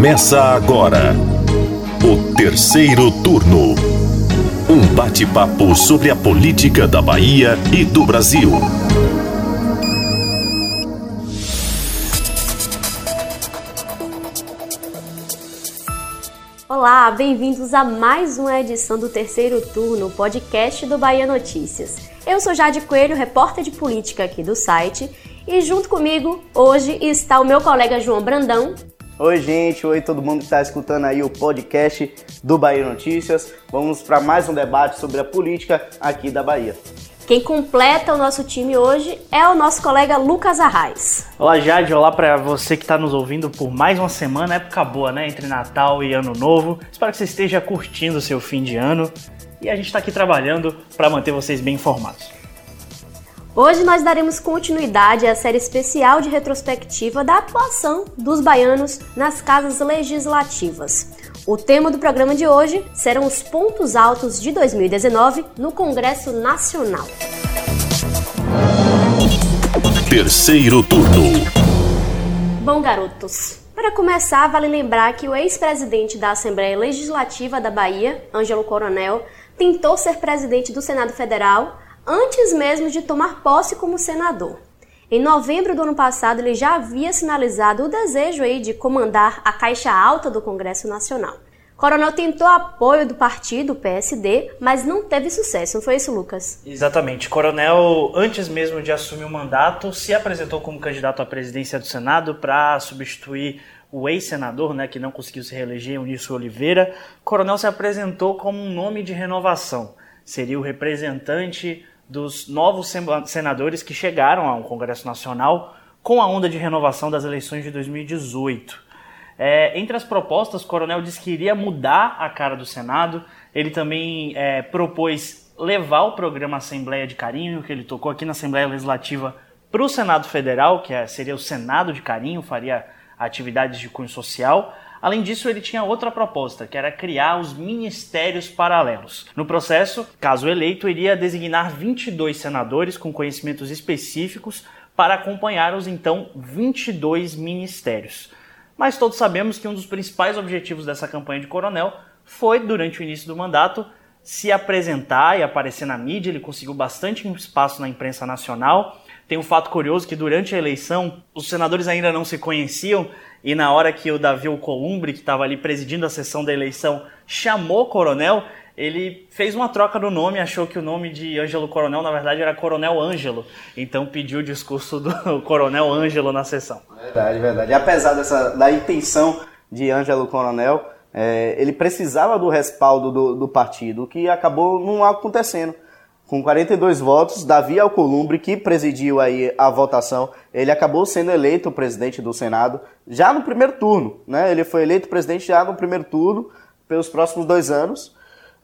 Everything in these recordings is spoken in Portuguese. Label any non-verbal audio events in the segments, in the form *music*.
Começa agora o terceiro turno. Um bate-papo sobre a política da Bahia e do Brasil. Olá, bem-vindos a mais uma edição do terceiro turno, podcast do Bahia Notícias. Eu sou Jade Coelho, repórter de política aqui do site, e junto comigo hoje está o meu colega João Brandão. Oi, gente, oi todo mundo que está escutando aí o podcast do Bahia Notícias. Vamos para mais um debate sobre a política aqui da Bahia. Quem completa o nosso time hoje é o nosso colega Lucas Arraes. Olá, Jade. Olá para você que está nos ouvindo por mais uma semana. Época boa, né? Entre Natal e Ano Novo. Espero que você esteja curtindo o seu fim de ano. E a gente está aqui trabalhando para manter vocês bem informados. Hoje nós daremos continuidade à série especial de retrospectiva da atuação dos baianos nas casas legislativas. O tema do programa de hoje serão os pontos altos de 2019 no Congresso Nacional. Terceiro turno. Bom, garotos, para começar, vale lembrar que o ex-presidente da Assembleia Legislativa da Bahia, Ângelo Coronel, tentou ser presidente do Senado Federal antes mesmo de tomar posse como senador. Em novembro do ano passado, ele já havia sinalizado o desejo aí de comandar a caixa alta do Congresso Nacional. Coronel tentou apoio do partido PSD, mas não teve sucesso, não foi isso, Lucas? Exatamente. Coronel, antes mesmo de assumir o mandato, se apresentou como candidato à presidência do Senado para substituir o ex-senador, né, que não conseguiu se reeleger, Unício Oliveira. Coronel se apresentou como um nome de renovação. Seria o representante dos novos senadores que chegaram ao Congresso Nacional com a onda de renovação das eleições de 2018. É, entre as propostas, o Coronel disse que iria mudar a cara do Senado. Ele também é, propôs levar o programa Assembleia de Carinho, que ele tocou aqui na Assembleia Legislativa, para o Senado Federal, que é, seria o Senado de Carinho, faria atividades de cunho social. Além disso, ele tinha outra proposta, que era criar os ministérios paralelos. No processo, caso eleito, iria designar 22 senadores com conhecimentos específicos para acompanhar os então 22 ministérios. Mas todos sabemos que um dos principais objetivos dessa campanha de coronel foi, durante o início do mandato, se apresentar e aparecer na mídia. Ele conseguiu bastante espaço na imprensa nacional. Tem um fato curioso que durante a eleição os senadores ainda não se conheciam e na hora que o Davi Alcolumbre, que estava ali presidindo a sessão da eleição, chamou Coronel, ele fez uma troca do nome, achou que o nome de Ângelo Coronel, na verdade, era Coronel Ângelo. Então pediu o discurso do *laughs* Coronel Ângelo na sessão. Verdade, verdade. E apesar dessa, da intenção de Ângelo Coronel, é, ele precisava do respaldo do, do partido, que acabou não acontecendo com 42 votos, Davi Alcolumbre, que presidiu aí a votação, ele acabou sendo eleito presidente do Senado já no primeiro turno, né? Ele foi eleito presidente já no primeiro turno pelos próximos dois anos.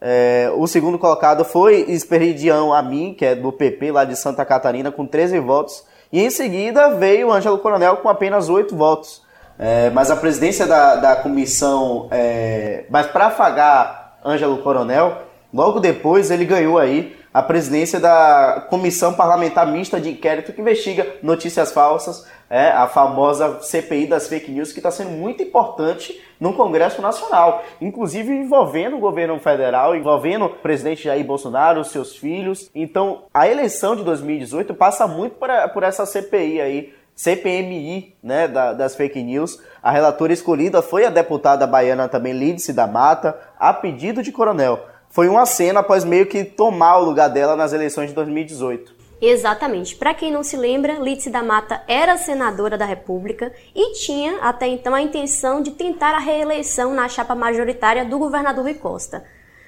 É, o segundo colocado foi Esperidião Amin, que é do PP lá de Santa Catarina, com 13 votos. E em seguida veio Ângelo Coronel com apenas 8 votos. É, mas a presidência da, da comissão. É, mas para afagar Ângelo Coronel, logo depois ele ganhou aí a presidência da Comissão Parlamentar Mista de Inquérito que investiga notícias falsas, é, a famosa CPI das fake news, que está sendo muito importante no Congresso Nacional, inclusive envolvendo o governo federal, envolvendo o presidente Jair Bolsonaro, seus filhos. Então, a eleição de 2018 passa muito por, por essa CPI aí, CPMI, né, da, das fake news. A relatora escolhida foi a deputada baiana também, Lídice da Mata, a pedido de Coronel foi uma cena após meio que tomar o lugar dela nas eleições de 2018. Exatamente. Para quem não se lembra, Lídice da Mata era senadora da República e tinha até então a intenção de tentar a reeleição na chapa majoritária do governador Rui Costa.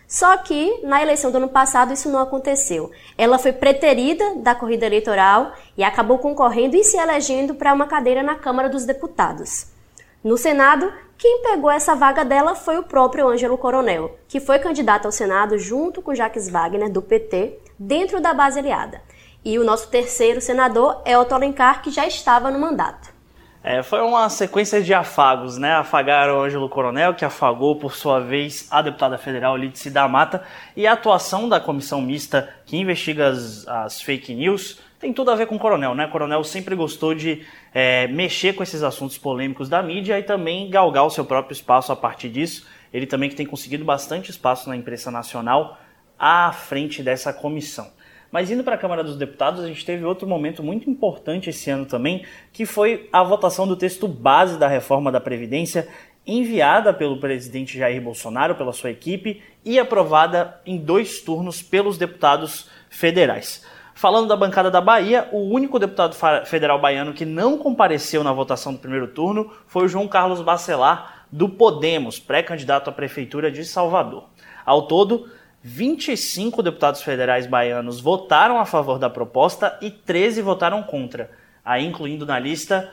Só que na eleição do ano passado isso não aconteceu. Ela foi preterida da corrida eleitoral e acabou concorrendo e se elegendo para uma cadeira na Câmara dos Deputados. No Senado, quem pegou essa vaga dela foi o próprio Ângelo Coronel, que foi candidato ao Senado junto com Jacques Wagner, do PT, dentro da base aliada. E o nosso terceiro senador é Otto Alencar, que já estava no mandato. É, foi uma sequência de afagos, né? Afagaram Ângelo Coronel, que afagou, por sua vez, a deputada federal Lídice da Mata, e a atuação da comissão mista que investiga as, as fake news tem tudo a ver com o Coronel, né? O Coronel sempre gostou de é, mexer com esses assuntos polêmicos da mídia e também galgar o seu próprio espaço a partir disso. Ele também que tem conseguido bastante espaço na imprensa nacional à frente dessa comissão. Mas indo para a Câmara dos Deputados, a gente teve outro momento muito importante esse ano também, que foi a votação do texto base da reforma da Previdência, enviada pelo presidente Jair Bolsonaro, pela sua equipe, e aprovada em dois turnos pelos deputados federais. Falando da bancada da Bahia, o único deputado federal baiano que não compareceu na votação do primeiro turno foi o João Carlos Bacelar, do Podemos, pré-candidato à Prefeitura de Salvador. Ao todo, 25 deputados federais baianos votaram a favor da proposta e 13 votaram contra, aí incluindo na lista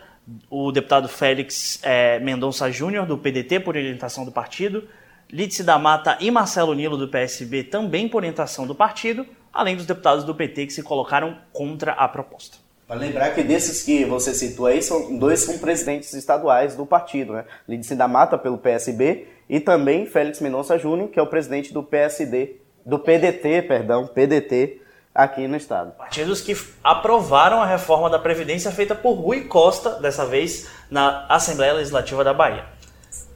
o deputado Félix é, Mendonça Júnior, do PDT, por orientação do partido, Lídice da Mata e Marcelo Nilo, do PSB, também por orientação do partido, além dos deputados do PT que se colocaram contra a proposta. Para lembrar que desses que você citou aí, são, dois são presidentes estaduais do partido, né? Lídice da Mata pelo PSB e também Félix Mendonça Júnior, que é o presidente do PSD, do PDT, perdão, PDT, aqui no estado. Partidos que aprovaram a reforma da Previdência feita por Rui Costa, dessa vez na Assembleia Legislativa da Bahia.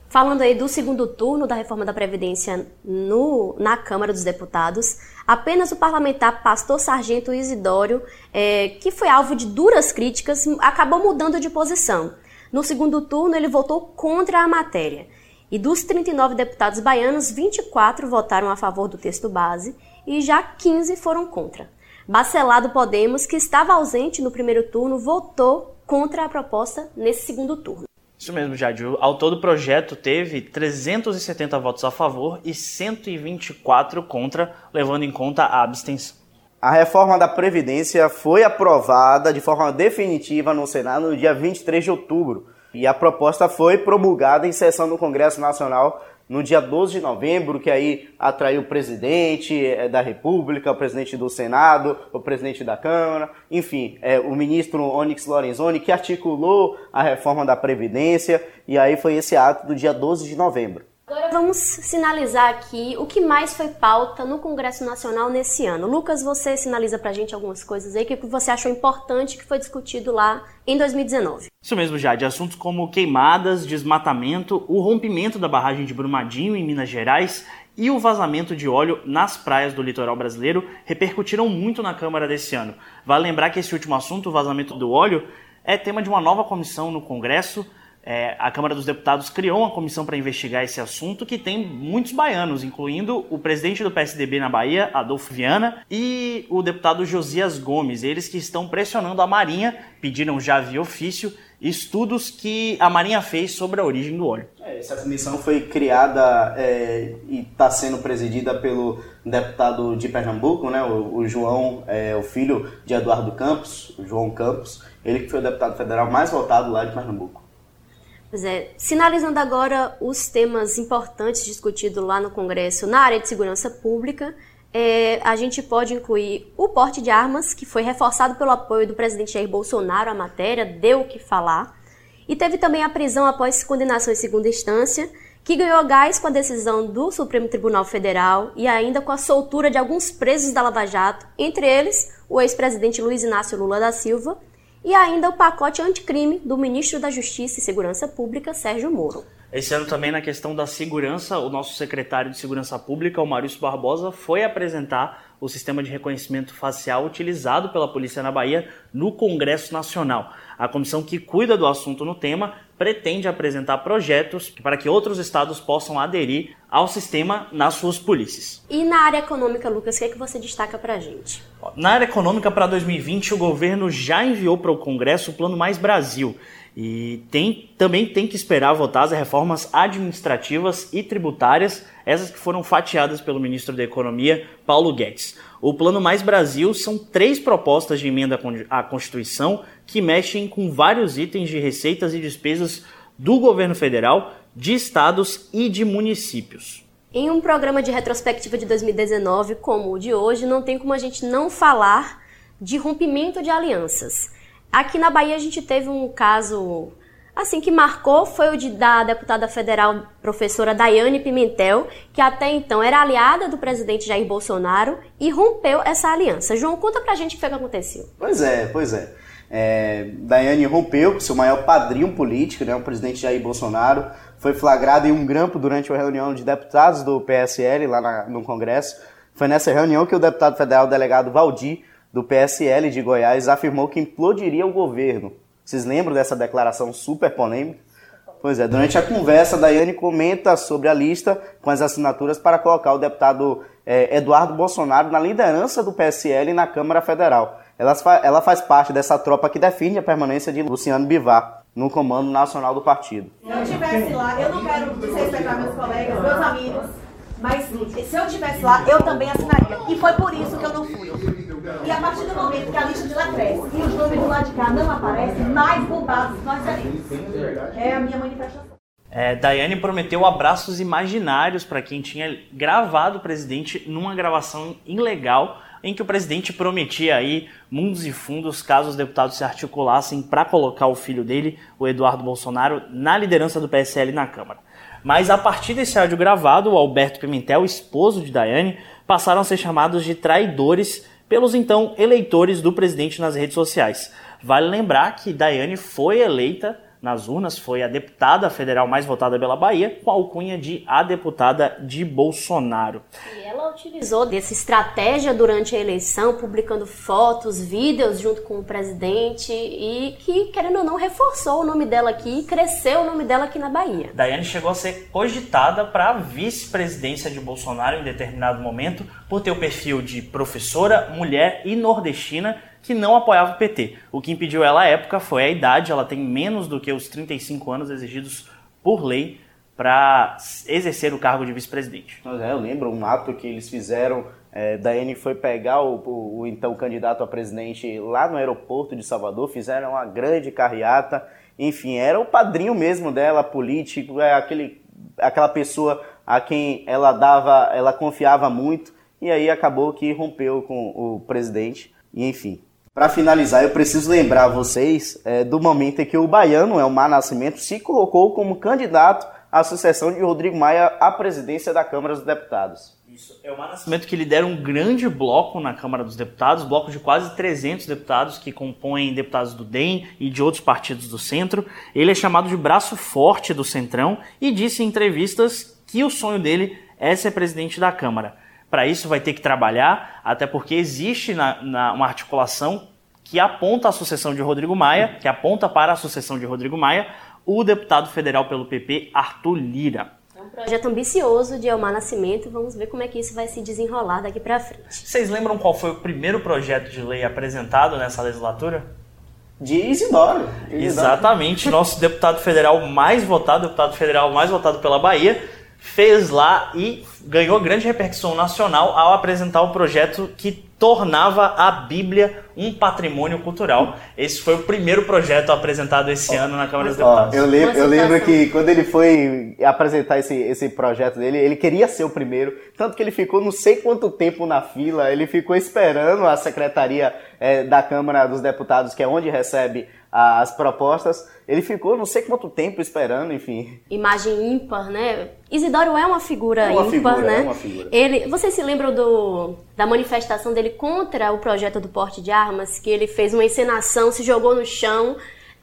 Falando aí do segundo turno da reforma da Previdência no, na Câmara dos Deputados, apenas o parlamentar pastor Sargento Isidório, é, que foi alvo de duras críticas, acabou mudando de posição. No segundo turno, ele votou contra a matéria. E dos 39 deputados baianos, 24 votaram a favor do texto base e já 15 foram contra. Bacelado Podemos, que estava ausente no primeiro turno, votou contra a proposta nesse segundo turno. Isso mesmo, Jade. Ao todo, o projeto teve 370 votos a favor e 124 contra, levando em conta a abstenção. A reforma da Previdência foi aprovada de forma definitiva no Senado no dia 23 de outubro e a proposta foi promulgada em sessão do Congresso Nacional no dia 12 de novembro, que aí atraiu o presidente eh, da República, o presidente do Senado, o presidente da Câmara, enfim, é, o ministro Onyx Lorenzoni, que articulou a reforma da Previdência, e aí foi esse ato do dia 12 de novembro. Agora vamos sinalizar aqui o que mais foi pauta no Congresso Nacional nesse ano. Lucas, você sinaliza pra gente algumas coisas aí, que você achou importante que foi discutido lá em 2019. Isso mesmo, Jade. Assuntos como queimadas, desmatamento, o rompimento da barragem de Brumadinho em Minas Gerais e o vazamento de óleo nas praias do litoral brasileiro repercutiram muito na Câmara desse ano. Vale lembrar que esse último assunto, o vazamento do óleo, é tema de uma nova comissão no Congresso é, a Câmara dos Deputados criou uma comissão para investigar esse assunto que tem muitos baianos, incluindo o presidente do PSDB na Bahia, Adolfo Viana, e o deputado Josias Gomes. Eles que estão pressionando a Marinha, pediram já via ofício estudos que a Marinha fez sobre a origem do óleo. É, essa comissão foi criada é, e está sendo presidida pelo deputado de Pernambuco, né, o, o João, é, o filho de Eduardo Campos, João Campos, ele que foi o deputado federal mais votado lá de Pernambuco. Pois é, sinalizando agora os temas importantes discutidos lá no Congresso na área de segurança pública, é, a gente pode incluir o porte de armas, que foi reforçado pelo apoio do presidente Jair Bolsonaro à matéria, deu o que falar. E teve também a prisão após condenação em segunda instância, que ganhou gás com a decisão do Supremo Tribunal Federal e ainda com a soltura de alguns presos da Lava Jato, entre eles o ex-presidente Luiz Inácio Lula da Silva e ainda o pacote anticrime do ministro da Justiça e Segurança Pública, Sérgio Moro. Esse ano também na questão da segurança, o nosso secretário de Segurança Pública, o Maurício Barbosa, foi apresentar o sistema de reconhecimento facial utilizado pela polícia na Bahia no Congresso Nacional. A comissão que cuida do assunto no tema pretende apresentar projetos para que outros estados possam aderir ao sistema nas suas polícias. E na área econômica, Lucas, o que, é que você destaca para a gente? Na área econômica para 2020, o governo já enviou para o Congresso o Plano Mais Brasil. E tem, também tem que esperar votar as reformas administrativas e tributárias, essas que foram fatiadas pelo ministro da Economia, Paulo Guedes. O Plano Mais Brasil são três propostas de emenda à Constituição que mexem com vários itens de receitas e despesas do governo federal, de estados e de municípios. Em um programa de retrospectiva de 2019 como o de hoje, não tem como a gente não falar de rompimento de alianças. Aqui na Bahia a gente teve um caso Assim, que marcou foi o de, da deputada federal professora Daiane Pimentel, que até então era aliada do presidente Jair Bolsonaro e rompeu essa aliança. João, conta pra gente o que foi que aconteceu. Pois é, pois é. é Daiane rompeu com seu maior padrinho político, né, o presidente Jair Bolsonaro, foi flagrado em um grampo durante uma reunião de deputados do PSL lá na, no Congresso. Foi nessa reunião que o deputado federal delegado Valdir, do PSL de Goiás, afirmou que implodiria o governo vocês lembram dessa declaração super polêmica? Pois é, durante a conversa, Daiane comenta sobre a lista com as assinaturas para colocar o deputado é, Eduardo Bolsonaro na liderança do PSL na Câmara Federal. Ela, ela faz parte dessa tropa que defende a permanência de Luciano Bivar no comando nacional do partido. Se eu estivesse lá, eu não quero desrespeitar meus colegas, meus amigos, mas se eu estivesse lá, eu também assinaria. E foi por isso que eu não fui. E a partir do momento que a lista de lá cresce e os nomes do lado de cá não aparecem, mais bombados nós seremos. É a minha manifestação. É, Daiane prometeu abraços imaginários para quem tinha gravado o presidente numa gravação ilegal em que o presidente prometia aí mundos e fundos caso os deputados se articulassem para colocar o filho dele, o Eduardo Bolsonaro, na liderança do PSL na Câmara. Mas a partir desse áudio gravado, o Alberto Pimentel, esposo de Daiane, passaram a ser chamados de traidores pelos então eleitores do presidente nas redes sociais. Vale lembrar que Daiane foi eleita nas urnas, foi a deputada federal mais votada pela Bahia, com a alcunha de a deputada de Bolsonaro. E ela utilizou dessa estratégia durante a eleição, publicando fotos, vídeos junto com o presidente e que, querendo ou não, reforçou o nome dela aqui e cresceu o nome dela aqui na Bahia. Daiane chegou a ser cogitada para a vice-presidência de Bolsonaro em determinado momento por ter o perfil de professora, mulher e nordestina que não apoiava o PT. O que impediu ela à época foi a idade, ela tem menos do que os 35 anos exigidos por lei para exercer o cargo de vice-presidente. É, eu lembro um ato que eles fizeram, é, Daiane foi pegar o, o, o, então candidato a presidente lá no aeroporto de Salvador, fizeram uma grande carreata, enfim, era o padrinho mesmo dela, político, é aquele, aquela pessoa a quem ela dava, ela confiava muito, e aí acabou que rompeu com o presidente, e enfim, para finalizar, eu preciso lembrar vocês é, do momento em que o baiano, Elmar Nascimento, se colocou como candidato à sucessão de Rodrigo Maia à presidência da Câmara dos Deputados. Isso. É o Nascimento que lidera um grande bloco na Câmara dos Deputados, bloco de quase 300 deputados que compõem deputados do DEM e de outros partidos do centro. Ele é chamado de braço forte do Centrão e disse em entrevistas que o sonho dele é ser presidente da Câmara. Para isso vai ter que trabalhar, até porque existe na, na, uma articulação que aponta a sucessão de Rodrigo Maia, que aponta para a sucessão de Rodrigo Maia, o deputado federal pelo PP, Arthur Lira. É um projeto ambicioso de Elmar Nascimento, vamos ver como é que isso vai se desenrolar daqui para frente. Vocês lembram qual foi o primeiro projeto de lei apresentado nessa legislatura? De Isidoro. Isidoro. Exatamente, nosso deputado federal mais votado, deputado federal mais votado pela Bahia, fez lá e ganhou grande repercussão nacional ao apresentar o projeto que tornava a Bíblia um patrimônio cultural. Esse foi o primeiro projeto apresentado esse ano na Câmara dos Deputados. eu lembro, eu lembro que quando ele foi apresentar esse, esse projeto dele, ele queria ser o primeiro, tanto que ele ficou não sei quanto tempo na fila, ele ficou esperando a secretaria é, da Câmara dos Deputados, que é onde recebe as propostas. Ele ficou não sei quanto tempo esperando, enfim. Imagem ímpar, né? Isidoro é uma figura é uma ímpar, figura, né? É uma figura. Ele, vocês se lembram do, da manifestação dele contra o projeto do porte de armas, que ele fez uma encenação, se jogou no chão,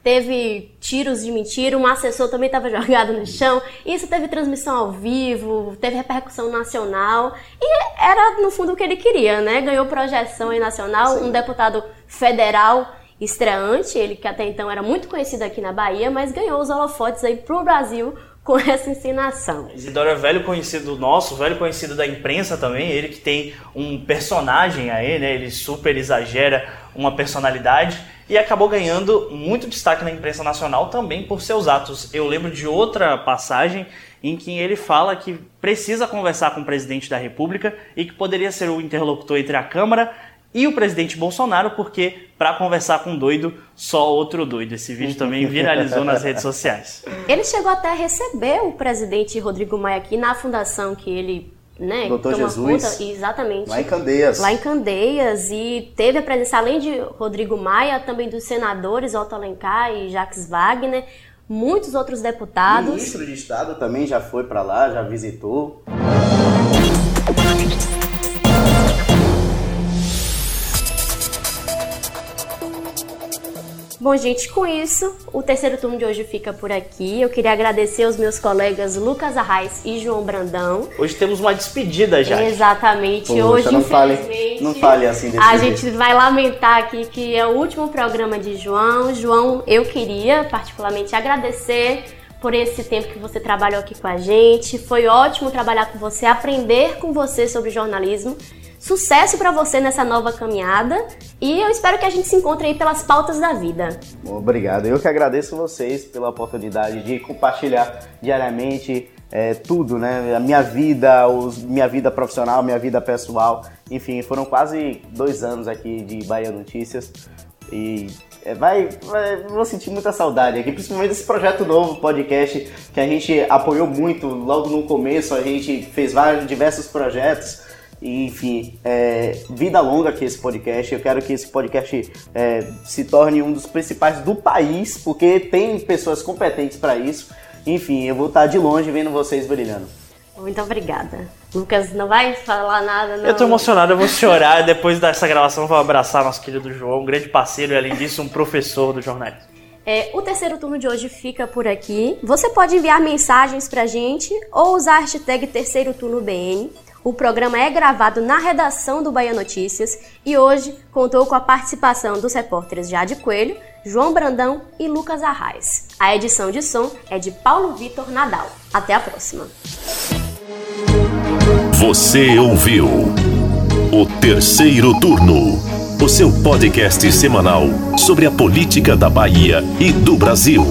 teve tiros de mentira, um assessor também estava *laughs* jogado no chão. Isso teve transmissão ao vivo, teve repercussão nacional e era no fundo o que ele queria, né? Ganhou projeção aí nacional, Sim. um deputado federal estreante, ele que até então era muito conhecido aqui na Bahia, mas ganhou os holofotes aí pro Brasil com *laughs* essa ensinação. Isidoro é velho conhecido nosso, velho conhecido da imprensa também, ele que tem um personagem aí, né? Ele super exagera uma personalidade e acabou ganhando muito destaque na imprensa nacional também por seus atos. Eu lembro de outra passagem em que ele fala que precisa conversar com o presidente da República e que poderia ser o interlocutor entre a Câmara e o presidente Bolsonaro, porque para conversar com um doido, só outro doido. Esse vídeo também *laughs* viralizou nas redes sociais. Ele chegou até a receber o presidente Rodrigo Maia aqui na fundação que ele né, Doutor Jesus. Conta, exatamente. Lá em Candeias. Lá em Candeias. E teve a presença, além de Rodrigo Maia, também dos senadores Otto Alencar e Jacques Wagner. muitos outros deputados. O ministro de Estado também já foi para lá, já visitou. Bom, gente, com isso, o terceiro turno de hoje fica por aqui. Eu queria agradecer aos meus colegas Lucas Arraes e João Brandão. Hoje temos uma despedida já. Exatamente. Poxa, hoje, não fale, não fale assim desse A jeito. gente vai lamentar aqui que é o último programa de João. João, eu queria particularmente agradecer por esse tempo que você trabalhou aqui com a gente. Foi ótimo trabalhar com você, aprender com você sobre jornalismo. Sucesso para você nessa nova caminhada e eu espero que a gente se encontre aí pelas pautas da vida. Obrigado. Eu que agradeço vocês pela oportunidade de compartilhar diariamente é, tudo, né? A minha vida, os, minha vida profissional, minha vida pessoal. Enfim, foram quase dois anos aqui de Bahia Notícias e é, vai, vai, vou sentir muita saudade aqui, principalmente desse projeto novo, podcast, que a gente apoiou muito logo no começo, a gente fez vários, diversos projetos enfim, é, vida longa aqui esse podcast. Eu quero que esse podcast é, se torne um dos principais do país, porque tem pessoas competentes para isso. Enfim, eu vou estar de longe vendo vocês brilhando. Muito obrigada. Lucas, não vai falar nada, não? Eu tô emocionado, eu vou chorar. *laughs* Depois dessa gravação, vou abraçar nosso querido João, um grande parceiro e, além disso, um professor do jornalismo. É, o terceiro turno de hoje fica por aqui. Você pode enviar mensagens pra gente ou usar a hashtag terceiro turno BN. O programa é gravado na redação do Bahia Notícias e hoje contou com a participação dos repórteres Jade Coelho, João Brandão e Lucas Arraes. A edição de som é de Paulo Vitor Nadal. Até a próxima. Você ouviu o terceiro turno, o seu podcast semanal sobre a política da Bahia e do Brasil.